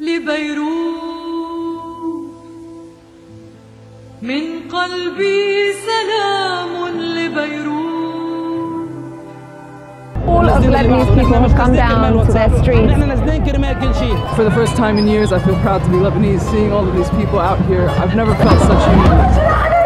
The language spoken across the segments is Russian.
لبيروت من قلبي سلام لبيروت All of Lebanese people have come down to their streets. For the first time in years, I feel proud to be Lebanese. Seeing all of these people out here, I've never felt such unity.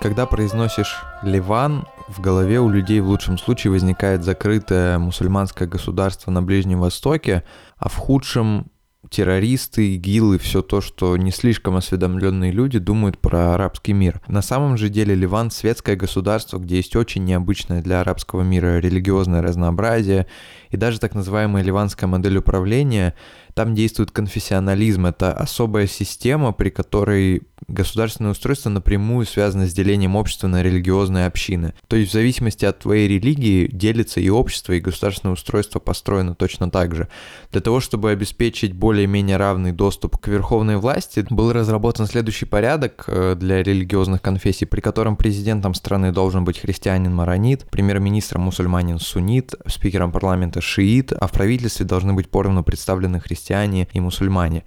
Когда произносишь «Ливан», в голове у людей в лучшем случае возникает закрытое мусульманское государство на Ближнем Востоке, а в худшем террористы, игилы, все то, что не слишком осведомленные люди думают про арабский мир. На самом же деле Ливан — светское государство, где есть очень необычное для арабского мира религиозное разнообразие, и даже так называемая ливанская модель управления там действует конфессионализм. Это особая система, при которой государственное устройство напрямую связано с делением общества на религиозные общины. То есть в зависимости от твоей религии делится и общество, и государственное устройство построено точно так же. Для того, чтобы обеспечить более-менее равный доступ к верховной власти, был разработан следующий порядок э, для религиозных конфессий, при котором президентом страны должен быть христианин-маронит, премьер-министром мусульманин-суннит, спикером парламента шиит, а в правительстве должны быть поровну представлены христиане христиане и мусульмане.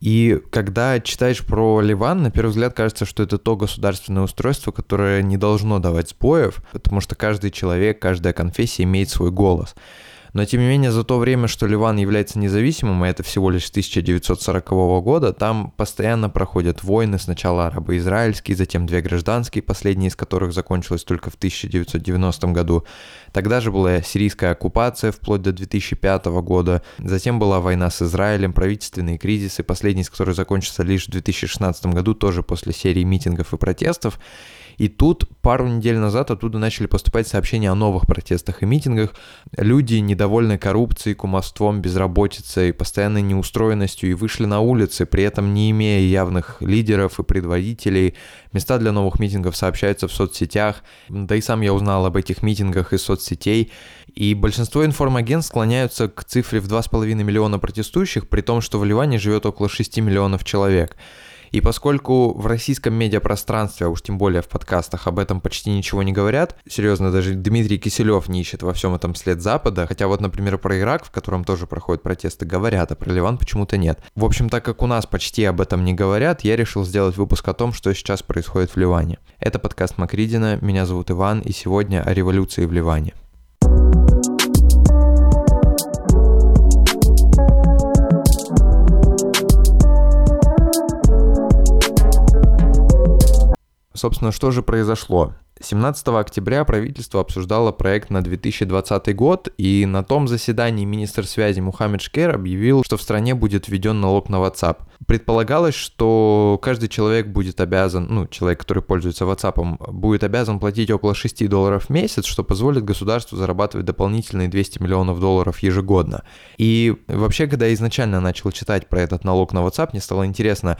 И когда читаешь про Ливан, на первый взгляд кажется, что это то государственное устройство, которое не должно давать сбоев, потому что каждый человек, каждая конфессия имеет свой голос. Но тем не менее, за то время, что Ливан является независимым, и это всего лишь с 1940 года, там постоянно проходят войны, сначала арабо-израильские, затем две гражданские, последняя из которых закончилась только в 1990 году. Тогда же была сирийская оккупация вплоть до 2005 года, затем была война с Израилем, правительственные кризисы, последний из которых закончился лишь в 2016 году, тоже после серии митингов и протестов. И тут пару недель назад оттуда начали поступать сообщения о новых протестах и митингах. Люди, недовольны коррупцией, кумовством, безработицей, постоянной неустроенностью и вышли на улицы, при этом не имея явных лидеров и предводителей. Места для новых митингов сообщаются в соцсетях. Да и сам я узнал об этих митингах из соцсетей. И большинство информагентств склоняются к цифре в 2,5 миллиона протестующих, при том, что в Ливане живет около 6 миллионов человек. И поскольку в российском медиапространстве, а уж тем более в подкастах, об этом почти ничего не говорят, серьезно, даже Дмитрий Киселев не ищет во всем этом след Запада, хотя вот, например, про Ирак, в котором тоже проходят протесты, говорят, а про Ливан почему-то нет. В общем, так как у нас почти об этом не говорят, я решил сделать выпуск о том, что сейчас происходит в Ливане. Это подкаст Макридина, меня зовут Иван, и сегодня о революции в Ливане. Собственно, что же произошло? 17 октября правительство обсуждало проект на 2020 год, и на том заседании министр связи Мухаммед Шкер объявил, что в стране будет введен налог на WhatsApp. Предполагалось, что каждый человек будет обязан, ну, человек, который пользуется WhatsApp, будет обязан платить около 6 долларов в месяц, что позволит государству зарабатывать дополнительные 200 миллионов долларов ежегодно. И вообще, когда я изначально начал читать про этот налог на WhatsApp, мне стало интересно,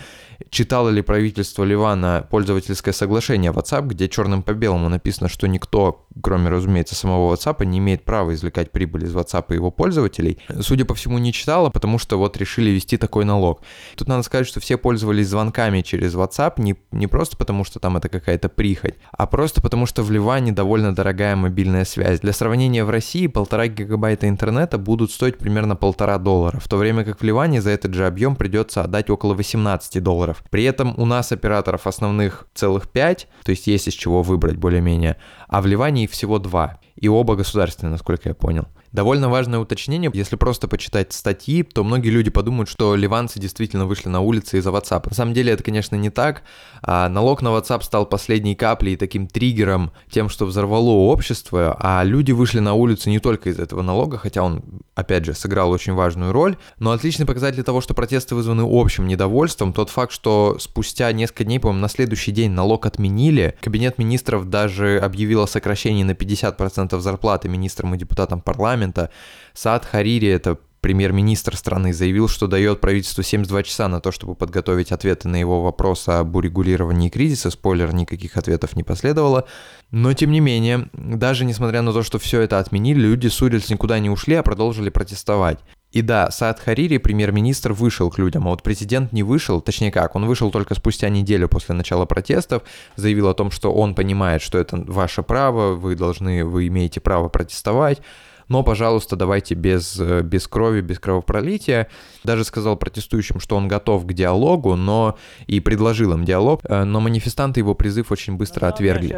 читало ли правительство Ливана пользовательское соглашение WhatsApp, где черным по белому написано, что никто, кроме, разумеется, самого WhatsApp, не имеет права извлекать прибыль из WhatsApp и его пользователей. Судя по всему, не читала, потому что вот решили вести такой налог. Тут надо сказать, что все пользовались звонками через WhatsApp не, не просто потому, что там это какая-то прихоть, а просто потому, что в Ливане довольно дорогая мобильная связь. Для сравнения, в России полтора гигабайта интернета будут стоить примерно полтора доллара, в то время как в Ливане за этот же объем придется отдать около 18 долларов. При этом у нас операторов основных целых 5, то есть есть из чего выбрать более-менее, а в Ливане всего два, и оба государственные, насколько я понял. Довольно важное уточнение, если просто почитать статьи, то многие люди подумают, что ливанцы действительно вышли на улицы из-за WhatsApp. На самом деле это, конечно, не так. А налог на WhatsApp стал последней каплей и таким триггером, тем, что взорвало общество, а люди вышли на улицу не только из этого налога, хотя он, опять же, сыграл очень важную роль, но отличный показатель того, что протесты вызваны общим недовольством, тот факт, что спустя несколько дней, по-моему, на следующий день налог отменили, кабинет министров даже объявил о сокращении на 50% зарплаты министрам и депутатам парламента, парламента Сад Харири, это премьер-министр страны, заявил, что дает правительству 72 часа на то, чтобы подготовить ответы на его вопрос об урегулировании кризиса. Спойлер, никаких ответов не последовало. Но, тем не менее, даже несмотря на то, что все это отменили, люди с улиц никуда не ушли, а продолжили протестовать. И да, Саад Харири, премьер-министр, вышел к людям, а вот президент не вышел, точнее как, он вышел только спустя неделю после начала протестов, заявил о том, что он понимает, что это ваше право, вы должны, вы имеете право протестовать, но, пожалуйста, давайте без, без крови, без кровопролития. Даже сказал протестующим, что он готов к диалогу, но и предложил им диалог, э, но манифестанты его призыв очень быстро отвергли.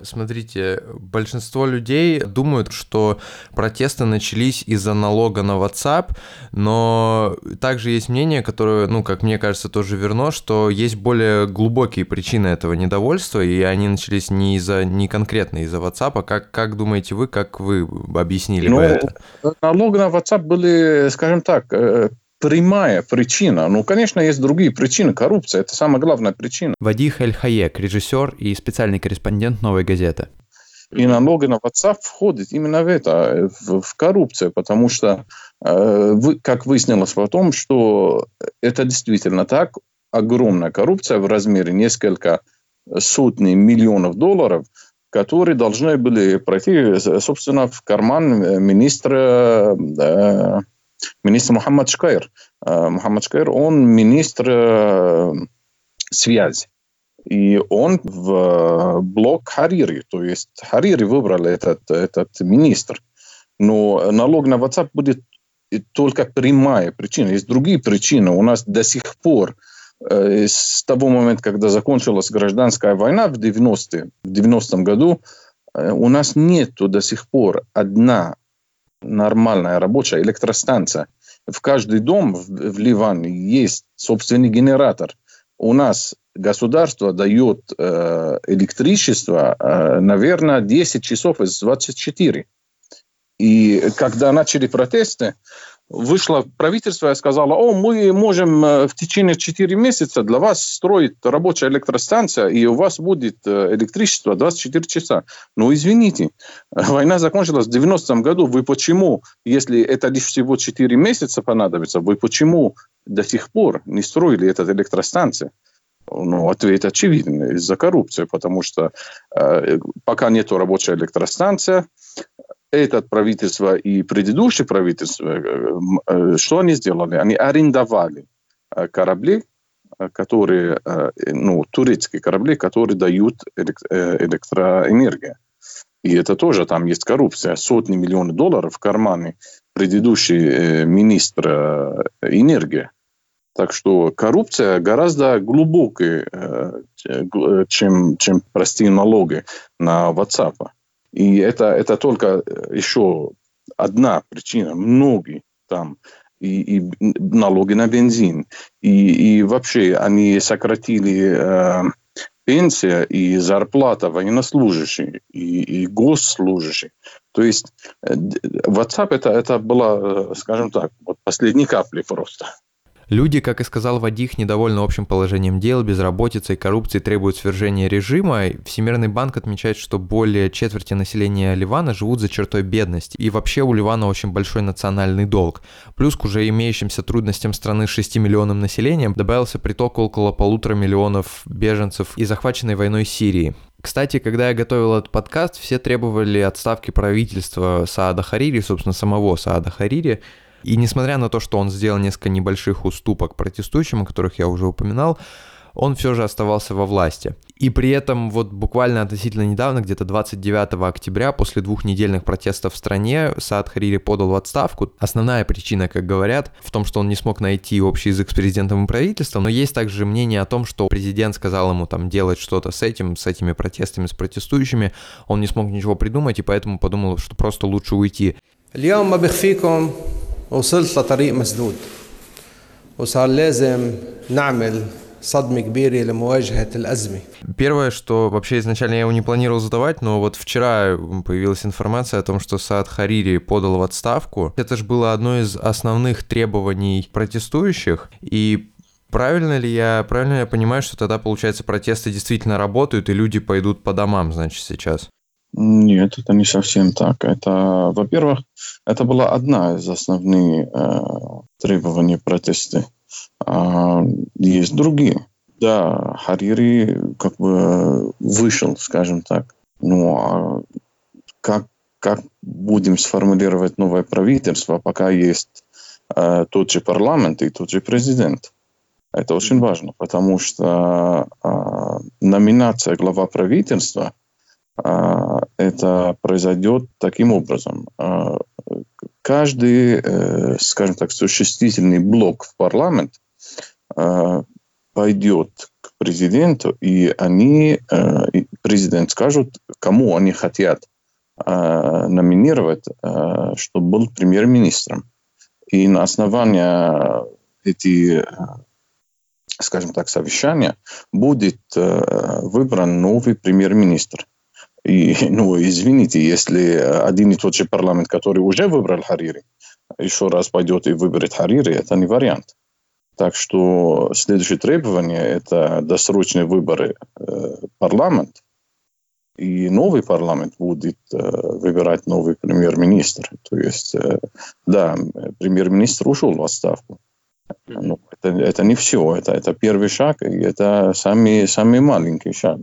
Смотрите, большинство людей думают, что протесты начались из-за налога на WhatsApp, но также есть мнение, которое, ну, как мне кажется, тоже верно, что есть более глубокие причины этого недовольства, и они начались не из-за, не конкретно из-за WhatsApp. А как, как думаете вы, как вы объяснили ну, бы это? Налог на WhatsApp были, скажем так, э, прямая причина. Ну, конечно, есть другие причины. Коррупция – это самая главная причина. Вадих Эль-Хаек, режиссер и специальный корреспондент «Новой газеты». И налоги на WhatsApp входит именно в это, в, в коррупцию, потому что, э, вы, как выяснилось потом, что это действительно так, огромная коррупция в размере несколько сотни миллионов долларов, которые должны были пройти, собственно, в карман министра э, министр Мухаммад Шкайр. Э, Мухаммад Шкайр, он министр э, связи. И он в блок Харири, то есть Харири выбрал этот, этот министр. Но налог на WhatsApp будет только прямая причина. Есть другие причины. У нас до сих пор э, с того момента, когда закончилась гражданская война в 90-е, в 90-м году, у нас нет до сих пор одна нормальная рабочая электростанция. В каждый дом в, в Ливане есть собственный генератор. У нас государство дает э, электричество, э, наверное, 10 часов из 24. И когда начали протесты, вышло правительство и сказало, о, мы можем э, в течение 4 месяца для вас строить рабочая электростанция, и у вас будет э, электричество 24 часа. Но извините, война закончилась в 90-м году. Вы почему, если это лишь всего 4 месяца понадобится, вы почему до сих пор не строили эту электростанцию? Ну, ответ очевидный, из-за коррупции, потому что э, пока нет рабочей электростанции, это правительство и предыдущее правительство, э, э, что они сделали? Они арендовали э, корабли, которые, ну, турецкие корабли, которые дают электроэнергию. И это тоже там есть коррупция. Сотни миллионов долларов в кармане предыдущий министр энергии. Так что коррупция гораздо глубокая, чем, чем простые налоги на WhatsApp. И это, это только э, еще одна причина, многие там, и, и налоги на бензин. И, и вообще они сократили э, пенсия и зарплата военнослужащих и, и госслужащих. То есть э, WhatsApp это, это была, э, скажем так, вот последней капли просто. Люди, как и сказал Вадих, недовольны общим положением дел, безработицей, коррупцией, требуют свержения режима. Всемирный банк отмечает, что более четверти населения Ливана живут за чертой бедности. И вообще у Ливана очень большой национальный долг. Плюс к уже имеющимся трудностям страны с 6 миллионным населением добавился приток около полутора миллионов беженцев и захваченной войной Сирии. Кстати, когда я готовил этот подкаст, все требовали отставки правительства Саада Харири, собственно, самого Саада Харири, и несмотря на то, что он сделал несколько небольших уступок протестующим, о которых я уже упоминал, он все же оставался во власти. И при этом вот буквально относительно недавно, где-то 29 октября, после двухнедельных протестов в стране, Саад Харири подал в отставку. Основная причина, как говорят, в том, что он не смог найти общий язык с президентом и правительством, но есть также мнение о том, что президент сказал ему там делать что-то с этим, с этими протестами, с протестующими, он не смог ничего придумать, и поэтому подумал, что просто лучше уйти. وصلت لطريق مسدود وصار لازم نعمل صدمة كبيرة لمواجهة الأزمة. Первое, что вообще изначально я его не планировал задавать, но вот вчера появилась информация о том, что Саад Харири подал в отставку. Это же было одно из основных требований протестующих, и Правильно ли я, правильно я понимаю, что тогда, получается, протесты действительно работают, и люди пойдут по домам, значит, сейчас? Нет, это не совсем так. Это, во-первых, это была одна из основных э, требований протеста. А есть другие. Да, Харири как бы вышел, скажем так. Ну, а как, как будем сформулировать новое правительство, пока есть э, тот же парламент и тот же президент. Это очень важно, потому что э, номинация глава правительства это произойдет таким образом. Э, каждый, э, скажем так, существительный блок в парламент э, пойдет к президенту, и они, э, президент скажут, кому они хотят э, номинировать, э, чтобы был премьер-министром. И на основании этих, скажем так, совещания будет выбран новый премьер-министр. И, ну, извините, если один и тот же парламент, который уже выбрал Харири, еще раз пойдет и выберет Харири, это не вариант. Так что следующее требование – это досрочные выборы э, парламент, и новый парламент будет э, выбирать новый премьер-министр. То есть, э, да, премьер-министр ушел в отставку. Но это, это не все, это, это первый шаг, и это самый, самый маленький шаг.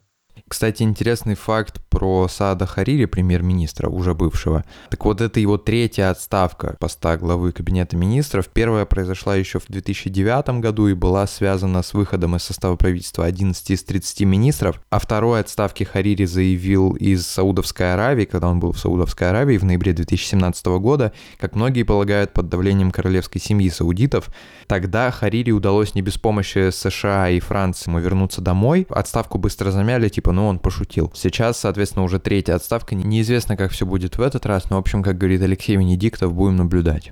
Кстати, интересный факт про Саада Харири, премьер-министра, уже бывшего. Так вот, это его третья отставка поста главы Кабинета министров. Первая произошла еще в 2009 году и была связана с выходом из состава правительства 11 из 30 министров. А второй отставки Харири заявил из Саудовской Аравии, когда он был в Саудовской Аравии в ноябре 2017 года, как многие полагают, под давлением королевской семьи саудитов. Тогда Харири удалось не без помощи США и Франции ему вернуться домой. Отставку быстро замяли, типа, ну он пошутил. Сейчас, соответственно, уже третья отставка. Неизвестно, как все будет в этот раз, но, в общем, как говорит Алексей Венедиктов, будем наблюдать.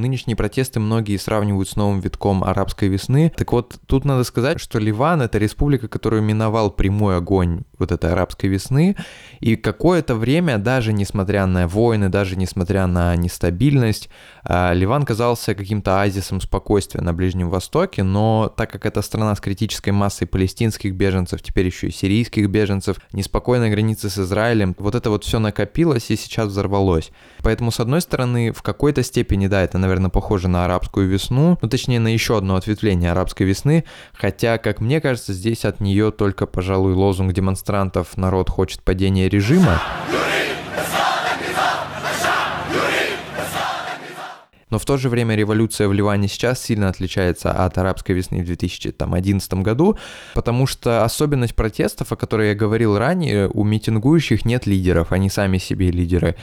Нынешние протесты многие сравнивают с новым витком арабской весны. Так вот, тут надо сказать, что Ливан — это республика, которую миновал прямой огонь вот этой арабской весны, и какое-то время, даже несмотря на войны, даже несмотря на нестабильность, а, Ливан казался каким-то оазисом спокойствия на Ближнем Востоке, но так как это страна с критической массой палестинских беженцев, теперь еще и сирийских беженцев, неспокойная граница с Израилем, вот это вот все накопилось и сейчас взорвалось. Поэтому, с одной стороны, в какой-то степени, да, это, наверное, похоже на арабскую весну, ну, точнее, на еще одно ответвление арабской весны, хотя, как мне кажется, здесь от нее только, пожалуй, лозунг демонстрантов «народ хочет падения режима». Но в то же время революция в Ливане сейчас сильно отличается от арабской весны в 2011 году, потому что особенность протестов, о которой я говорил ранее, у митингующих нет лидеров, они сами себе лидеры.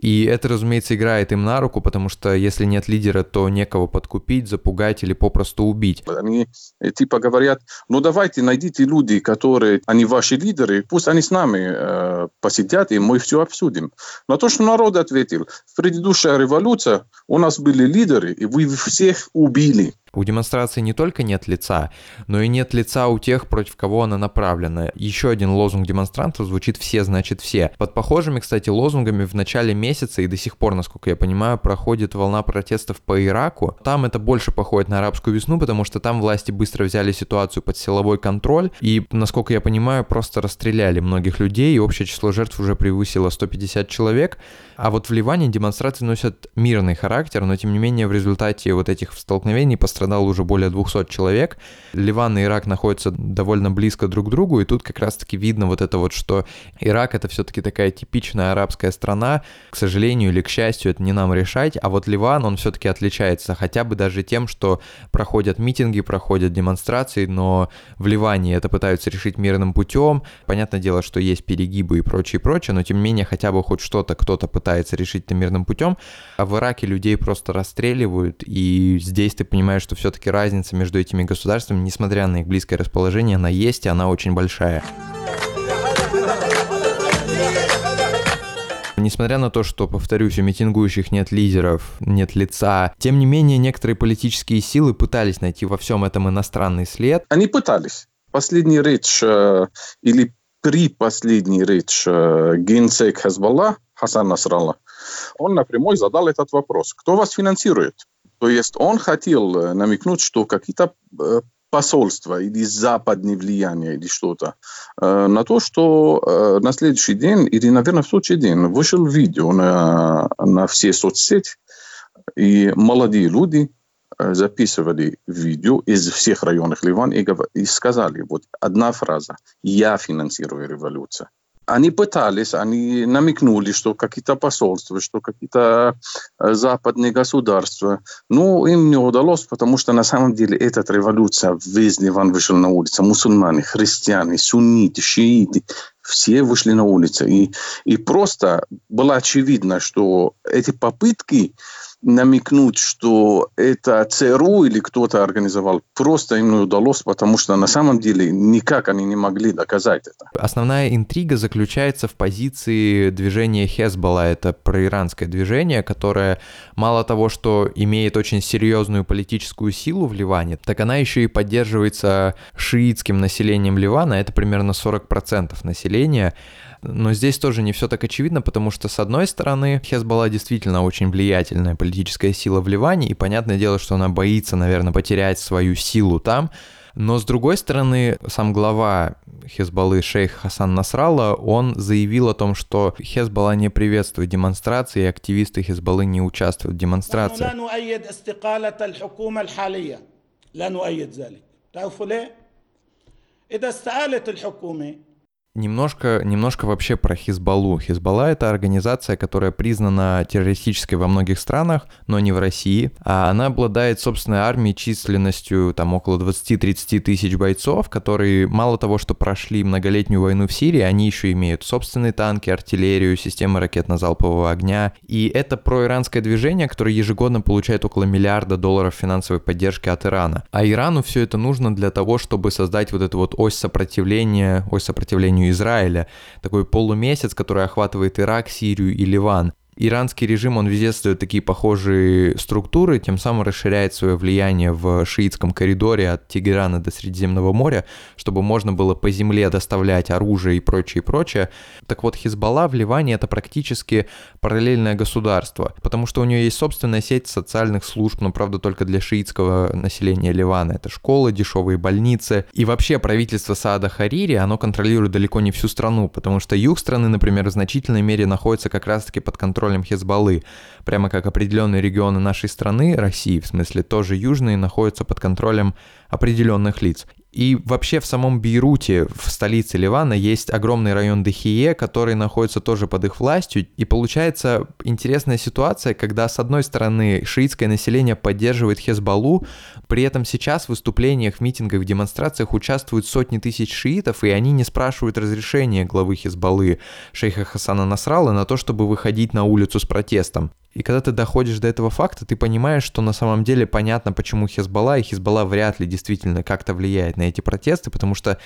И это, разумеется, играет им на руку, потому что если нет лидера, то некого подкупить, запугать или попросту убить. Они э, типа говорят, ну давайте найдите люди, которые, они ваши лидеры, пусть они с нами э, посидят, и мы все обсудим. На то, что народ ответил, в предыдущая революция у нас были лидеры, и вы всех убили. У демонстрации не только нет лица, но и нет лица у тех, против кого она направлена. Еще один лозунг демонстрантов звучит «все значит все». Под похожими, кстати, лозунгами в начале месяца и до сих пор, насколько я понимаю, проходит волна протестов по Ираку. Там это больше походит на арабскую весну, потому что там власти быстро взяли ситуацию под силовой контроль и, насколько я понимаю, просто расстреляли многих людей, и общее число жертв уже превысило 150 человек. А вот в Ливане демонстрации носят мирный характер, но тем не менее в результате вот этих столкновений пострадало уже более 200 человек. Ливан и Ирак находятся довольно близко друг к другу, и тут как раз-таки видно вот это вот, что Ирак это все-таки такая типичная арабская страна, к сожалению или к счастью, это не нам решать, а вот Ливан, он все-таки отличается хотя бы даже тем, что проходят митинги, проходят демонстрации, но в Ливане это пытаются решить мирным путем. Понятное дело, что есть перегибы и прочее, прочее, но тем не менее хотя бы хоть что-то кто-то пытается решить это мирным путем, а в Ираке людей просто расстреливают, и здесь ты понимаешь, что все-таки разница между этими государствами, несмотря на их близкое расположение, она есть, и она очень большая. Несмотря на то, что, повторюсь, у митингующих нет лидеров, нет лица, тем не менее некоторые политические силы пытались найти во всем этом иностранный след. Они пытались. Последний речь э, или при последней речь э, генсек Хезболла Хасан Насралла, он напрямую задал этот вопрос. Кто вас финансирует? То есть он хотел э, намекнуть, что какие-то э, посольства или западные влияния или что-то, э, на то, что на следующий день или, наверное, в тот же день вышел видео на, на все соцсети, и молодые люди записывали видео из всех районов Ливана и, и сказали, вот одна фраза, я финансирую революцию. Они пытались, они намекнули, что какие-то посольства, что какие-то западные государства. Но им не удалось, потому что на самом деле эта революция, весь Ливан вышел на улицы. Мусульмане, христиане, сунниты, шииты. Все вышли на улицы. И, и просто было очевидно, что эти попытки намекнуть, что это ЦРУ или кто-то организовал, просто им не удалось, потому что на самом деле никак они не могли доказать это. Основная интрига заключается в позиции движения Хезбалла. Это проиранское движение, которое мало того, что имеет очень серьезную политическую силу в Ливане, так она еще и поддерживается шиитским населением Ливана. Это примерно 40% населения. Но здесь тоже не все так очевидно, потому что, с одной стороны, Хезбалла действительно очень влиятельная политическая сила в Ливане, и понятное дело, что она боится, наверное, потерять свою силу там, но с другой стороны, сам глава Хезбаллы шейх Хасан Насралла, он заявил о том, что Хезбалла не приветствует демонстрации, и активисты Хезбаллы не участвуют в نحن демонстрациях. لا نؤيد استقالة الحكومة الحالية لا نؤيد ذلك تعرفوا ليه؟ إذا استقالت الحكومة Немножко, немножко вообще про Хизбаллу. Хизбалла — это организация, которая признана террористической во многих странах, но не в России. А она обладает собственной армией численностью там около 20-30 тысяч бойцов, которые мало того, что прошли многолетнюю войну в Сирии, они еще имеют собственные танки, артиллерию, системы ракетно-залпового огня. И это проиранское движение, которое ежегодно получает около миллиарда долларов финансовой поддержки от Ирана. А Ирану все это нужно для того, чтобы создать вот эту вот ось сопротивления, ось Израиля, такой полумесяц, который охватывает Ирак, Сирию и Ливан. Иранский режим, он везде создает такие похожие структуры, тем самым расширяет свое влияние в шиитском коридоре от Тегерана до Средиземного моря, чтобы можно было по земле доставлять оружие и прочее, и прочее. Так вот, Хизбалла в Ливане это практически параллельное государство, потому что у нее есть собственная сеть социальных служб, но, правда, только для шиитского населения Ливана. Это школы, дешевые больницы. И вообще правительство Саада Харири, оно контролирует далеко не всю страну, потому что юг страны, например, в значительной мере находится как раз-таки под контролем Хезбаллы. Прямо как определенные регионы нашей страны, России, в смысле тоже южные, находятся под контролем определенных лиц. И вообще в самом Бейруте, в столице Ливана, есть огромный район Дехие, который находится тоже под их властью. И получается интересная ситуация, когда с одной стороны шиитское население поддерживает Хезбаллу, при этом сейчас в выступлениях, митингах, демонстрациях участвуют сотни тысяч шиитов, и они не спрашивают разрешения главы Хезбаллы шейха Хасана Насрала на то, чтобы выходить на улицу с протестом. И когда ты доходишь до этого факта, ты понимаешь, что на самом деле понятно, почему Хезбалла, и Хезбалла вряд ли действительно как-то влияет на эти протесты, потому что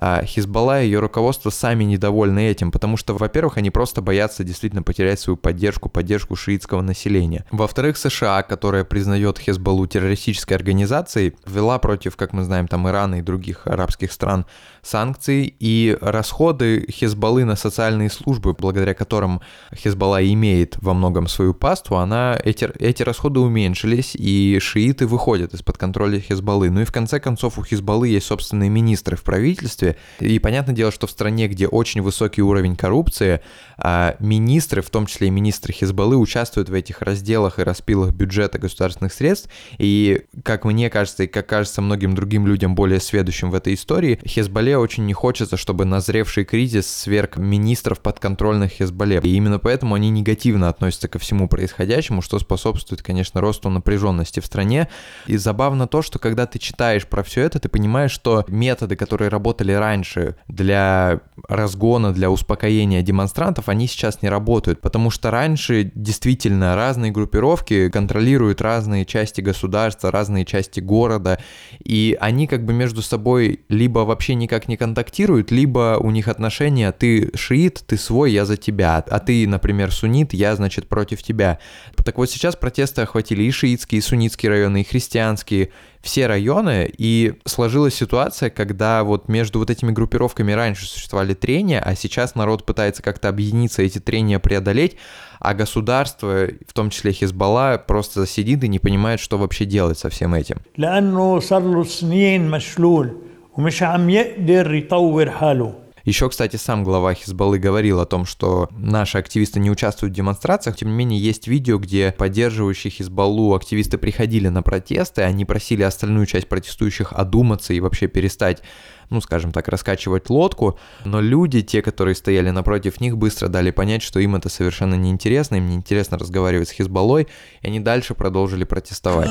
а, Хизбалла и ее руководство сами недовольны этим, потому что, во-первых, они просто боятся действительно потерять свою поддержку, поддержку шиитского населения. Во-вторых, США, которая признает Хизбаллу террористической организацией, ввела против, как мы знаем, там Ирана и других арабских стран санкции, и расходы Хизбаллы на социальные службы, благодаря которым Хизбалла имеет во многом свою паству, она, эти, эти расходы уменьшились, и шииты выходят из-под контроля Хизбаллы. Ну и в конце концов у Хизбаллы есть собственные министры в правительстве, и понятное дело, что в стране, где очень высокий уровень коррупции, а, министры, в том числе и министры Хизбаллы, участвуют в этих разделах и распилах бюджета государственных средств. И, как мне кажется, и как кажется многим другим людям более сведущим в этой истории, Хизбалле очень не хочется, чтобы назревший кризис сверг министров подконтрольных Хизбалле. И именно поэтому они негативно относятся ко всему происходящему, что способствует, конечно, росту напряженности в стране. И забавно то, что когда ты читаешь про все это, ты понимаешь, что методы, которые работали раньше для разгона, для успокоения демонстрантов, они сейчас не работают, потому что раньше действительно разные группировки контролируют разные части государства, разные части города, и они как бы между собой либо вообще никак не контактируют, либо у них отношения «ты шиит, ты свой, я за тебя», а ты, например, суннит, я, значит, против тебя. Так вот сейчас протесты охватили и шиитские, и суннитские районы, и христианские, все районы, и сложилась ситуация, когда вот между вот этими группировками раньше существовали трения, а сейчас народ пытается как-то объединиться, эти трения преодолеть, а государство, в том числе Хизбалла, просто сидит и не понимает, что вообще делать со всем этим. لأنه صار له سنين مشلول ومش عم يقدر يطور حاله еще, кстати, сам глава Хизбаллы говорил о том, что наши активисты не участвуют в демонстрациях. Тем не менее, есть видео, где поддерживающие Хизбаллу активисты приходили на протесты, они просили остальную часть протестующих одуматься и вообще перестать ну, скажем так, раскачивать лодку, но люди, те, которые стояли напротив них, быстро дали понять, что им это совершенно неинтересно, им неинтересно разговаривать с Хизбаллой, и они дальше продолжили протестовать.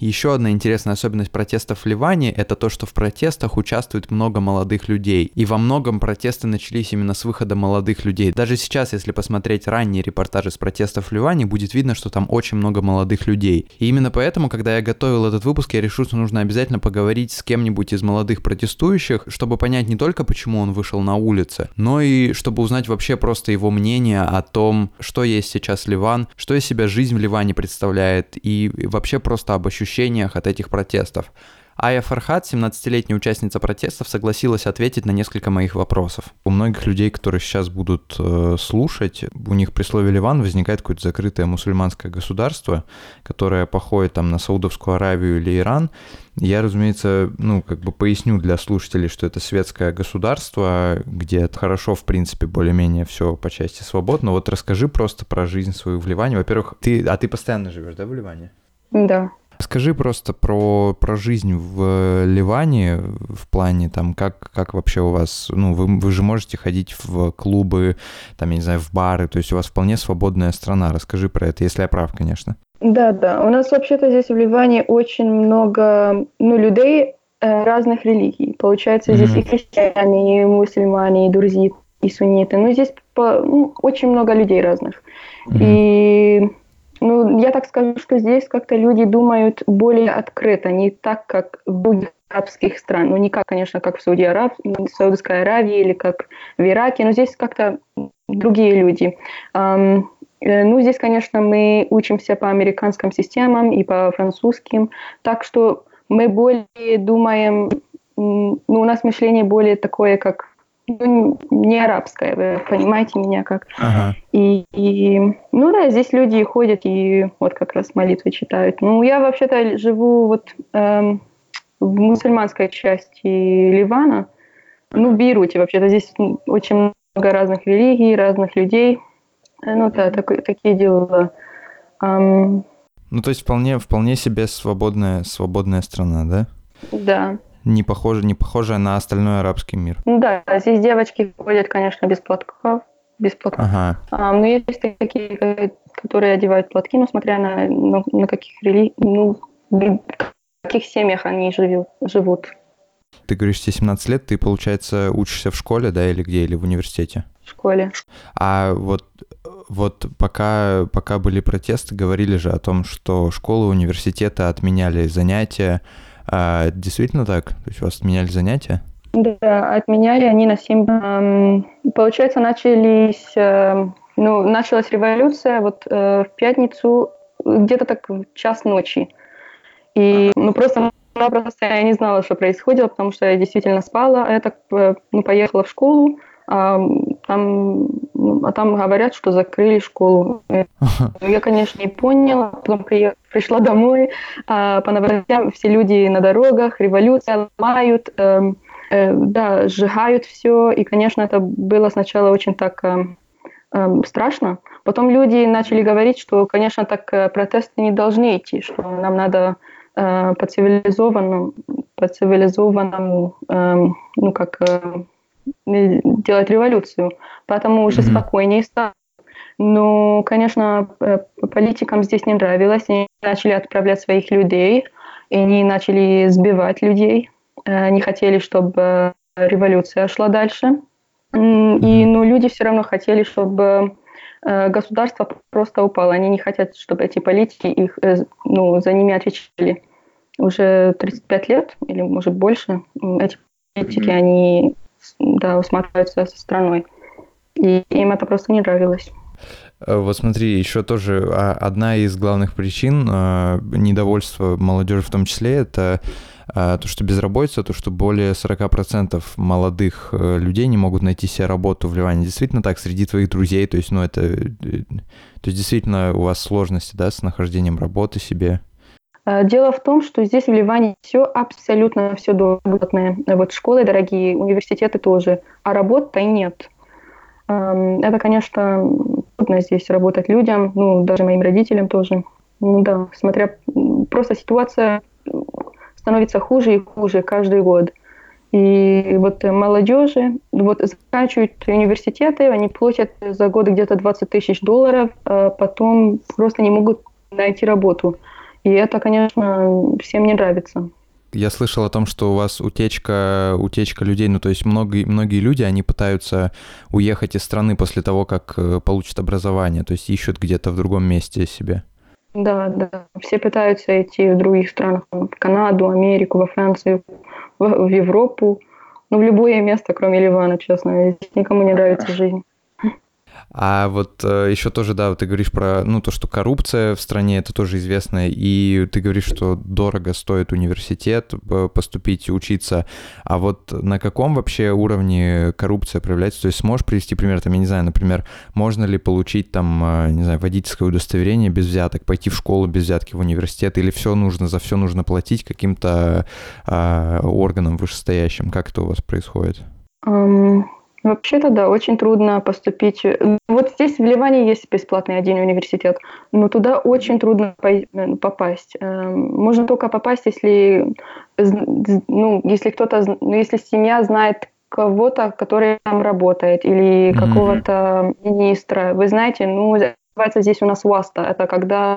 Еще одна интересная особенность протестов в Ливане – это то, что в протестах участвует много молодых людей. И во многом протесты начались именно с выхода молодых людей. Даже сейчас, если посмотреть ранние репортажи с протестов в Ливане, будет видно, что там очень много молодых людей. И именно поэтому, когда я готовил этот выпуск, я решил, что нужно обязательно поговорить с кем-нибудь из молодых протестующих, чтобы понять не только, почему он вышел на улицы, но и чтобы узнать вообще просто его мнение о том, что есть сейчас Ливан, что из себя жизнь в Ливане представляет, и вообще просто об ощущениях ощущениях от этих протестов. Ая Фархат, 17-летняя участница протестов, согласилась ответить на несколько моих вопросов. У многих людей, которые сейчас будут э, слушать, у них при слове Ливан возникает какое-то закрытое мусульманское государство, которое походит там на Саудовскую Аравию или Иран. Я, разумеется, ну, как бы поясню для слушателей, что это светское государство, где хорошо, в принципе, более-менее все по части свобод. Но вот расскажи просто про жизнь свою в Ливане. Во-первых, ты, а ты постоянно живешь, да, в Ливане? Да. Скажи просто про, про жизнь в Ливане в плане там, как, как вообще у вас, ну, вы, вы же можете ходить в клубы, там, я не знаю, в бары, то есть у вас вполне свободная страна. Расскажи про это, если я прав, конечно. Да, да. У нас вообще-то здесь в Ливане очень много ну, людей э, разных религий. Получается, здесь mm-hmm. и христиане, и мусульмане, и друзья, и сунниты. Ну, здесь по, ну, очень много людей разных. Mm-hmm. И ну, я так скажу, что здесь как-то люди думают более открыто, не так, как в других арабских стран. Ну, не как, конечно, как в Сауди Араб... Саудовской Аравии или как в Ираке, но здесь как-то другие люди. Um, ну, здесь, конечно, мы учимся по американским системам и по французским, так что мы более думаем, ну, у нас мышление более такое, как ну, не арабская, вы понимаете меня как. Ага. И, и, ну да, здесь люди ходят и вот как раз молитвы читают. Ну, я вообще-то живу вот эм, в мусульманской части Ливана, ну, в Бейруте вообще-то. Здесь очень много разных религий, разных людей. Ну да, так, такие дела. Um, ну, то есть вполне, вполне себе свободная, свободная страна, да? Да не похоже, не похожая на остальной арабский мир. Да, здесь девочки ходят, конечно, без платков, без платков. Ага. А, но есть такие, которые одевают платки, но смотря на, на, на каких рели... ну, в каких семьях они живут. живут. Ты говоришь, тебе 17 лет, ты, получается, учишься в школе, да, или где, или в университете? В школе. А вот, вот пока, пока были протесты, говорили же о том, что школы, университеты отменяли занятия, а, действительно так? То есть у вас отменяли занятия? Да, отменяли они на 7. Получается, начались, э, ну, началась революция вот э, в пятницу, где-то так в час ночи. И, ну, просто просто я не знала, что происходило, потому что я действительно спала. Я так э, ну, поехала в школу, а там, а там говорят, что закрыли школу. Я, конечно, не поняла. Потом при, пришла домой, а по новостям все люди на дорогах, революция, ломают, э, э, да, сжигают все. И, конечно, это было сначала очень так э, э, страшно. Потом люди начали говорить, что, конечно, так э, протесты не должны идти, что нам надо э, по цивилизованному, по цивилизованному, э, ну как э, делать революцию, поэтому уже mm-hmm. спокойнее стало. Но, конечно, э, политикам здесь не нравилось. Они начали отправлять своих людей, и они начали сбивать людей. Э, они хотели, чтобы революция шла дальше. И, но люди все равно хотели, чтобы э, государство просто упало. Они не хотят, чтобы эти политики их, ну, за ними отвечали. Уже 35 лет или, может, больше эти политики, они да, усматриваются со страной. И им это просто не нравилось. Э, вот смотри, еще тоже а, одна из главных причин э, недовольства молодежи в том числе это э, то, что безработица, то, что более 40% молодых людей не могут найти себе работу в Ливане. Действительно так, среди твоих друзей, то есть, ну, это... То есть, действительно, у вас сложности, да, с нахождением работы себе? Э, дело в том, что здесь в Ливане все абсолютно все дорогое. Вот школы дорогие, университеты тоже, а работы нет. Эм, это, конечно, трудно здесь работать людям, ну, даже моим родителям тоже. Ну да, смотря просто ситуация становится хуже и хуже каждый год. И вот молодежи вот заканчивают университеты, они платят за год где-то 20 тысяч долларов, а потом просто не могут найти работу. И это, конечно, всем не нравится. Я слышал о том, что у вас утечка, утечка людей, ну то есть многие, многие люди, они пытаются уехать из страны после того, как э, получат образование, то есть ищут где-то в другом месте себе. Да, да. Все пытаются идти в других странах, в Канаду, Америку, во Францию, в, в Европу, ну, в любое место, кроме Ливана, честно. Здесь никому не нравится жизнь. А вот э, еще тоже, да, вот ты говоришь про, ну, то, что коррупция в стране, это тоже известно, и ты говоришь, что дорого стоит университет поступить, учиться, а вот на каком вообще уровне коррупция проявляется? То есть сможешь привести пример, там, я не знаю, например, можно ли получить там, э, не знаю, водительское удостоверение без взяток, пойти в школу без взятки в университет, или все нужно, за все нужно платить каким-то э, органам вышестоящим? Как это у вас происходит? Um... Вообще-то, да, очень трудно поступить. Вот здесь в Ливане есть бесплатный один университет, но туда очень трудно э, попасть. Эм, можно только попасть, если, ну, если кто-то, ну, если семья знает кого-то, который там работает, или mm-hmm. какого-то министра. Вы знаете, ну, называется здесь у нас ВАСТа. Это когда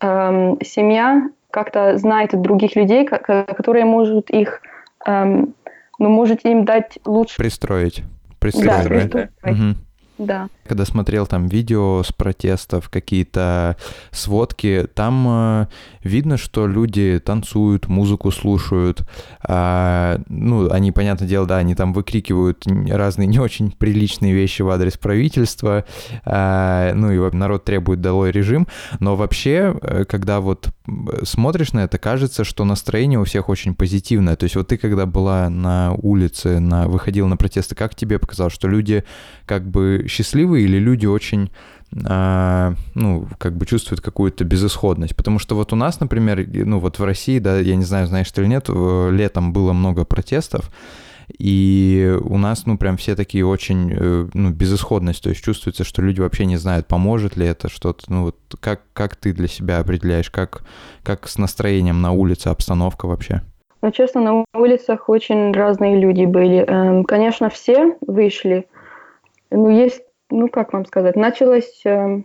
эм, семья как-то знает других людей, которые могут их, эм, ну, можете им дать лучше... Пристроить да? да? Угу. Да. Когда смотрел там видео с протестов, какие-то сводки, там э, видно, что люди танцуют, музыку слушают. Э, ну, они, понятное дело, да, они там выкрикивают разные не очень приличные вещи в адрес правительства. Э, ну и народ требует долой режим. Но вообще, э, когда вот смотришь на это, кажется, что настроение у всех очень позитивное. То есть вот ты, когда была на улице, на, выходила на протесты, как тебе показалось, что люди как бы счастливые или люди очень а, ну, как бы чувствуют какую-то безысходность. Потому что вот у нас, например, ну вот в России, да, я не знаю, знаешь ты или нет, летом было много протестов, и у нас, ну, прям все такие очень, э, ну, безысходность, то есть чувствуется, что люди вообще не знают, поможет ли это что-то, ну, вот как, как ты для себя определяешь, как, как с настроением на улице, обстановка вообще? Ну, честно, на улицах очень разные люди были. Эм, конечно, все вышли, ну, есть, ну, как вам сказать, началась, э,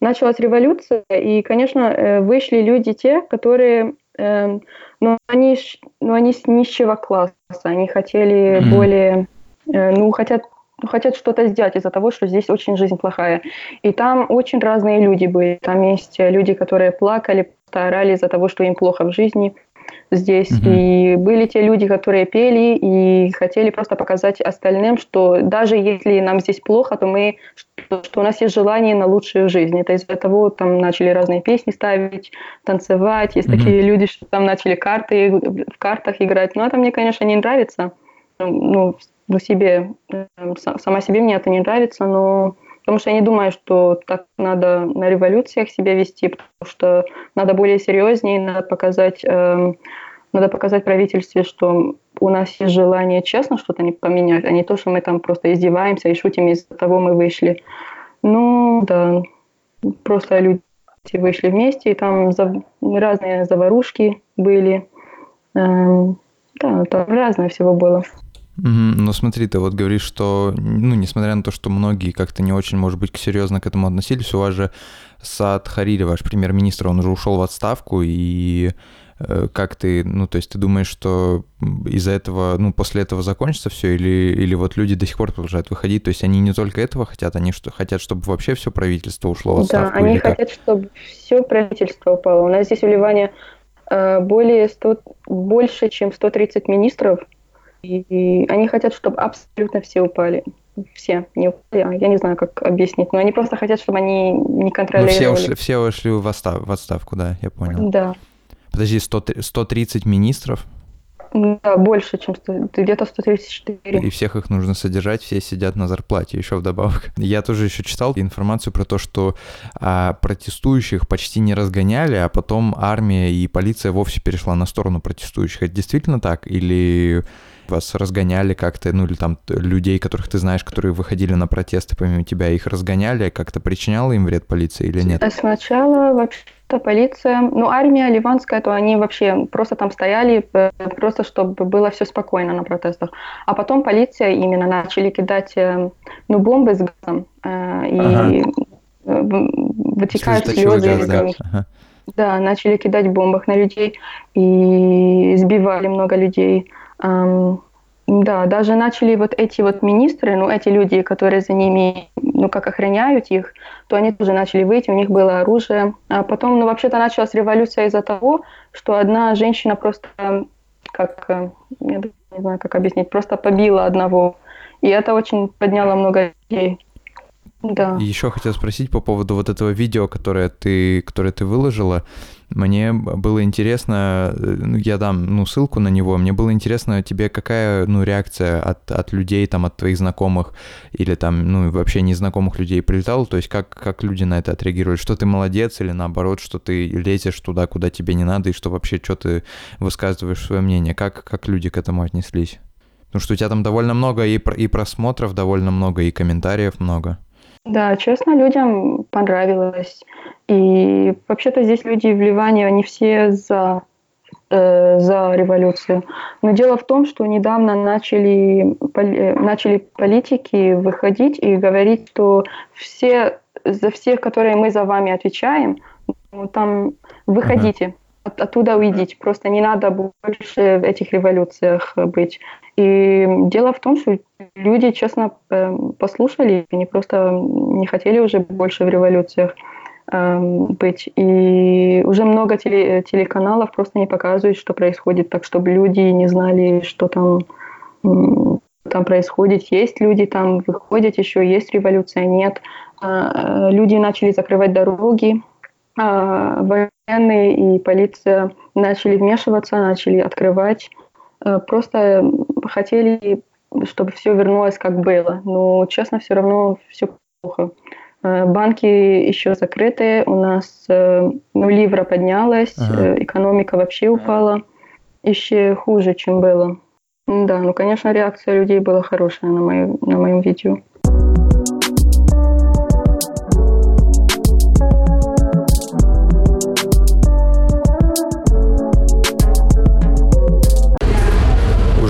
началась революция, и, конечно, э, вышли люди те, которые, э, ну, они, ну, они с нищего класса, они хотели mm-hmm. более, ну, хотят хотят что-то сделать из-за того, что здесь очень жизнь плохая. И там очень разные люди были. Там есть люди, которые плакали, орали из-за того, что им плохо в жизни здесь. Угу. И были те люди, которые пели и хотели просто показать остальным, что даже если нам здесь плохо, то мы что, что у нас есть желание на лучшую жизнь. Это из-за того там начали разные песни ставить, танцевать. Есть угу. такие люди, что там начали карты в картах играть. Но это мне, конечно, не нравится. Ну, ну себе, сама себе мне это не нравится, но Потому что я не думаю, что так надо на революциях себя вести, потому что надо более серьезнее, надо показать, э, надо показать правительстве, что у нас есть желание честно что-то не поменять, а не то, что мы там просто издеваемся и шутим, из-за того мы вышли. Ну, да, просто люди вышли вместе, и там за, разные заварушки были. Эм, да, там разное всего было. Но смотри, ты вот говоришь, что, ну, несмотря на то, что многие как-то не очень, может быть, серьезно к этому относились, у вас же Сад Харири, ваш премьер-министр, он уже ушел в отставку, и э, как ты, ну, то есть ты думаешь, что из-за этого, ну, после этого закончится все, или, или вот люди до сих пор продолжают выходить, то есть они не только этого хотят, они что, хотят, чтобы вообще все правительство ушло в отставку? Да, они хотят, как? чтобы все правительство упало. У нас здесь в Ливане э, более 100, больше, чем 130 министров, и они хотят, чтобы абсолютно все упали. Все не упали, а я не знаю, как объяснить, но они просто хотят, чтобы они не контролировали. Ну, все, ушли, все ушли в, отстав, в отставку, да, я понял. Да. Подожди, 100, 130 министров? Да, больше, чем 100, где-то 134. И всех их нужно содержать, все сидят на зарплате еще вдобавок. Я тоже еще читал информацию про то, что а, протестующих почти не разгоняли, а потом армия и полиция вовсе перешла на сторону протестующих. Это действительно так? Или вас разгоняли как-то, ну или там людей, которых ты знаешь, которые выходили на протесты помимо тебя, их разгоняли, как-то причиняла им вред полиции или нет? Сначала вообще-то полиция, ну армия ливанская, то они вообще просто там стояли, э, просто чтобы было все спокойно на протестах. А потом полиция именно начали кидать э, ну, бомбы с газом, э, и ага. вытекают слезы газ, да. Ага. Да, начали кидать бомбах на людей и сбивали много людей. Да, даже начали вот эти вот министры, ну, эти люди, которые за ними, ну, как охраняют их, то они тоже начали выйти, у них было оружие. А потом, ну, вообще-то началась революция из-за того, что одна женщина просто, как, я не знаю, как объяснить, просто побила одного. И это очень подняло много людей. Да. Еще хотел спросить по поводу вот этого видео, которое ты, которое ты выложила. Мне было интересно, ну, я дам ну, ссылку на него, мне было интересно, тебе какая ну, реакция от, от людей, там, от твоих знакомых или там, ну, вообще незнакомых людей прилетала, то есть как, как люди на это отреагировали, что ты молодец или наоборот, что ты лезешь туда, куда тебе не надо, и что вообще, что ты высказываешь свое мнение, как, как люди к этому отнеслись? Потому что у тебя там довольно много и, и просмотров, довольно много, и комментариев много. Да, честно, людям понравилось. И вообще-то здесь люди в Ливане, они все за, э, за революцию. Но дело в том, что недавно начали, поли, начали политики выходить и говорить, что все, за всех, которые мы за вами отвечаем, ну, там выходите, от, оттуда уйдите. Просто не надо больше в этих революциях быть. И дело в том, что люди, честно, э, послушали, они просто не хотели уже больше в революциях эм, быть. И уже много теле, телеканалов просто не показывают, что происходит, так чтобы люди не знали, что там, там происходит. Есть люди там, выходят еще, есть революция, нет. А, э, люди начали закрывать дороги, военные и полиция начали вмешиваться, начали открывать Э, просто хотели, чтобы все вернулось как было. Но, честно, все равно все плохо. Э, банки еще закрыты, у нас э, ну, ливра поднялась, ага. экономика вообще упала. Еще хуже, чем было. Да, ну, конечно, реакция людей была хорошая на, мою, на моем видео.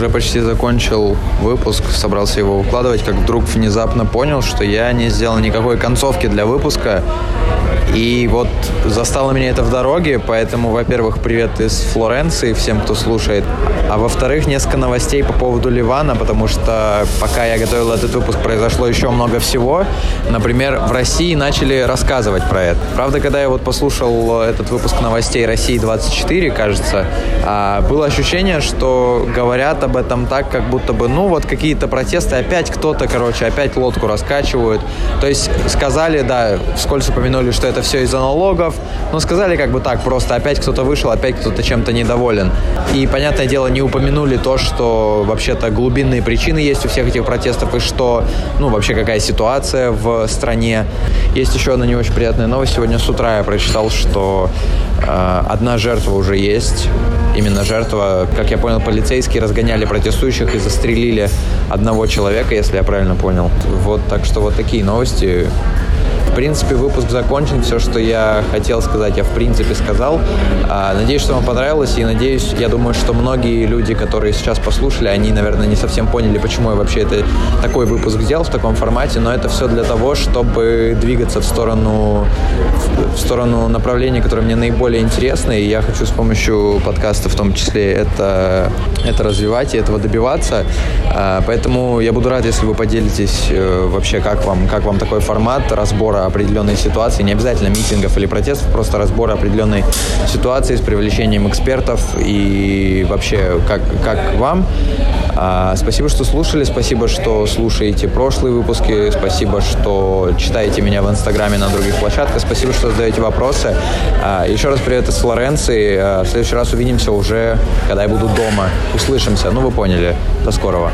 Уже почти закончил выпуск, собрался его выкладывать, как вдруг внезапно понял, что я не сделал никакой концовки для выпуска. И вот застало меня это в дороге, поэтому, во-первых, привет из Флоренции всем, кто слушает. А во-вторых, несколько новостей по поводу Ливана, потому что пока я готовил этот выпуск, произошло еще много всего. Например, в России начали рассказывать про это. Правда, когда я вот послушал этот выпуск новостей России 24, кажется, а, было ощущение, что говорят об этом так, как будто бы, ну, вот какие-то протесты, опять кто-то, короче, опять лодку раскачивают. То есть сказали, да, вскользь упомянули, что это это все из-за налогов. Но сказали как бы так, просто опять кто-то вышел, опять кто-то чем-то недоволен. И, понятное дело, не упомянули то, что вообще-то глубинные причины есть у всех этих протестов, и что, ну, вообще какая ситуация в стране. Есть еще одна не очень приятная новость. Сегодня с утра я прочитал, что э, одна жертва уже есть. Именно жертва, как я понял, полицейские разгоняли протестующих и застрелили одного человека, если я правильно понял. Вот, так что вот такие новости. В принципе, выпуск закончен. Все, что я хотел сказать, я в принципе сказал. А, надеюсь, что вам понравилось. И надеюсь, я думаю, что многие люди, которые сейчас послушали, они, наверное, не совсем поняли, почему я вообще это, такой выпуск сделал в таком формате. Но это все для того, чтобы двигаться в сторону, в сторону направления, которое мне наиболее интересно. И я хочу с помощью подкаста в том числе это, это развивать и этого добиваться. А, поэтому я буду рад, если вы поделитесь э, вообще, как вам, как вам такой формат разбора определенной ситуации, не обязательно митингов или протестов, просто разбора определенной ситуации с привлечением экспертов и вообще как, как вам. А, спасибо, что слушали, спасибо, что слушаете прошлые выпуски, спасибо, что читаете меня в Инстаграме на других площадках, спасибо, что задаете вопросы. А, еще раз привет из Флоренции. А, в следующий раз увидимся уже, когда я буду дома. Услышимся. Ну, вы поняли. До скорого.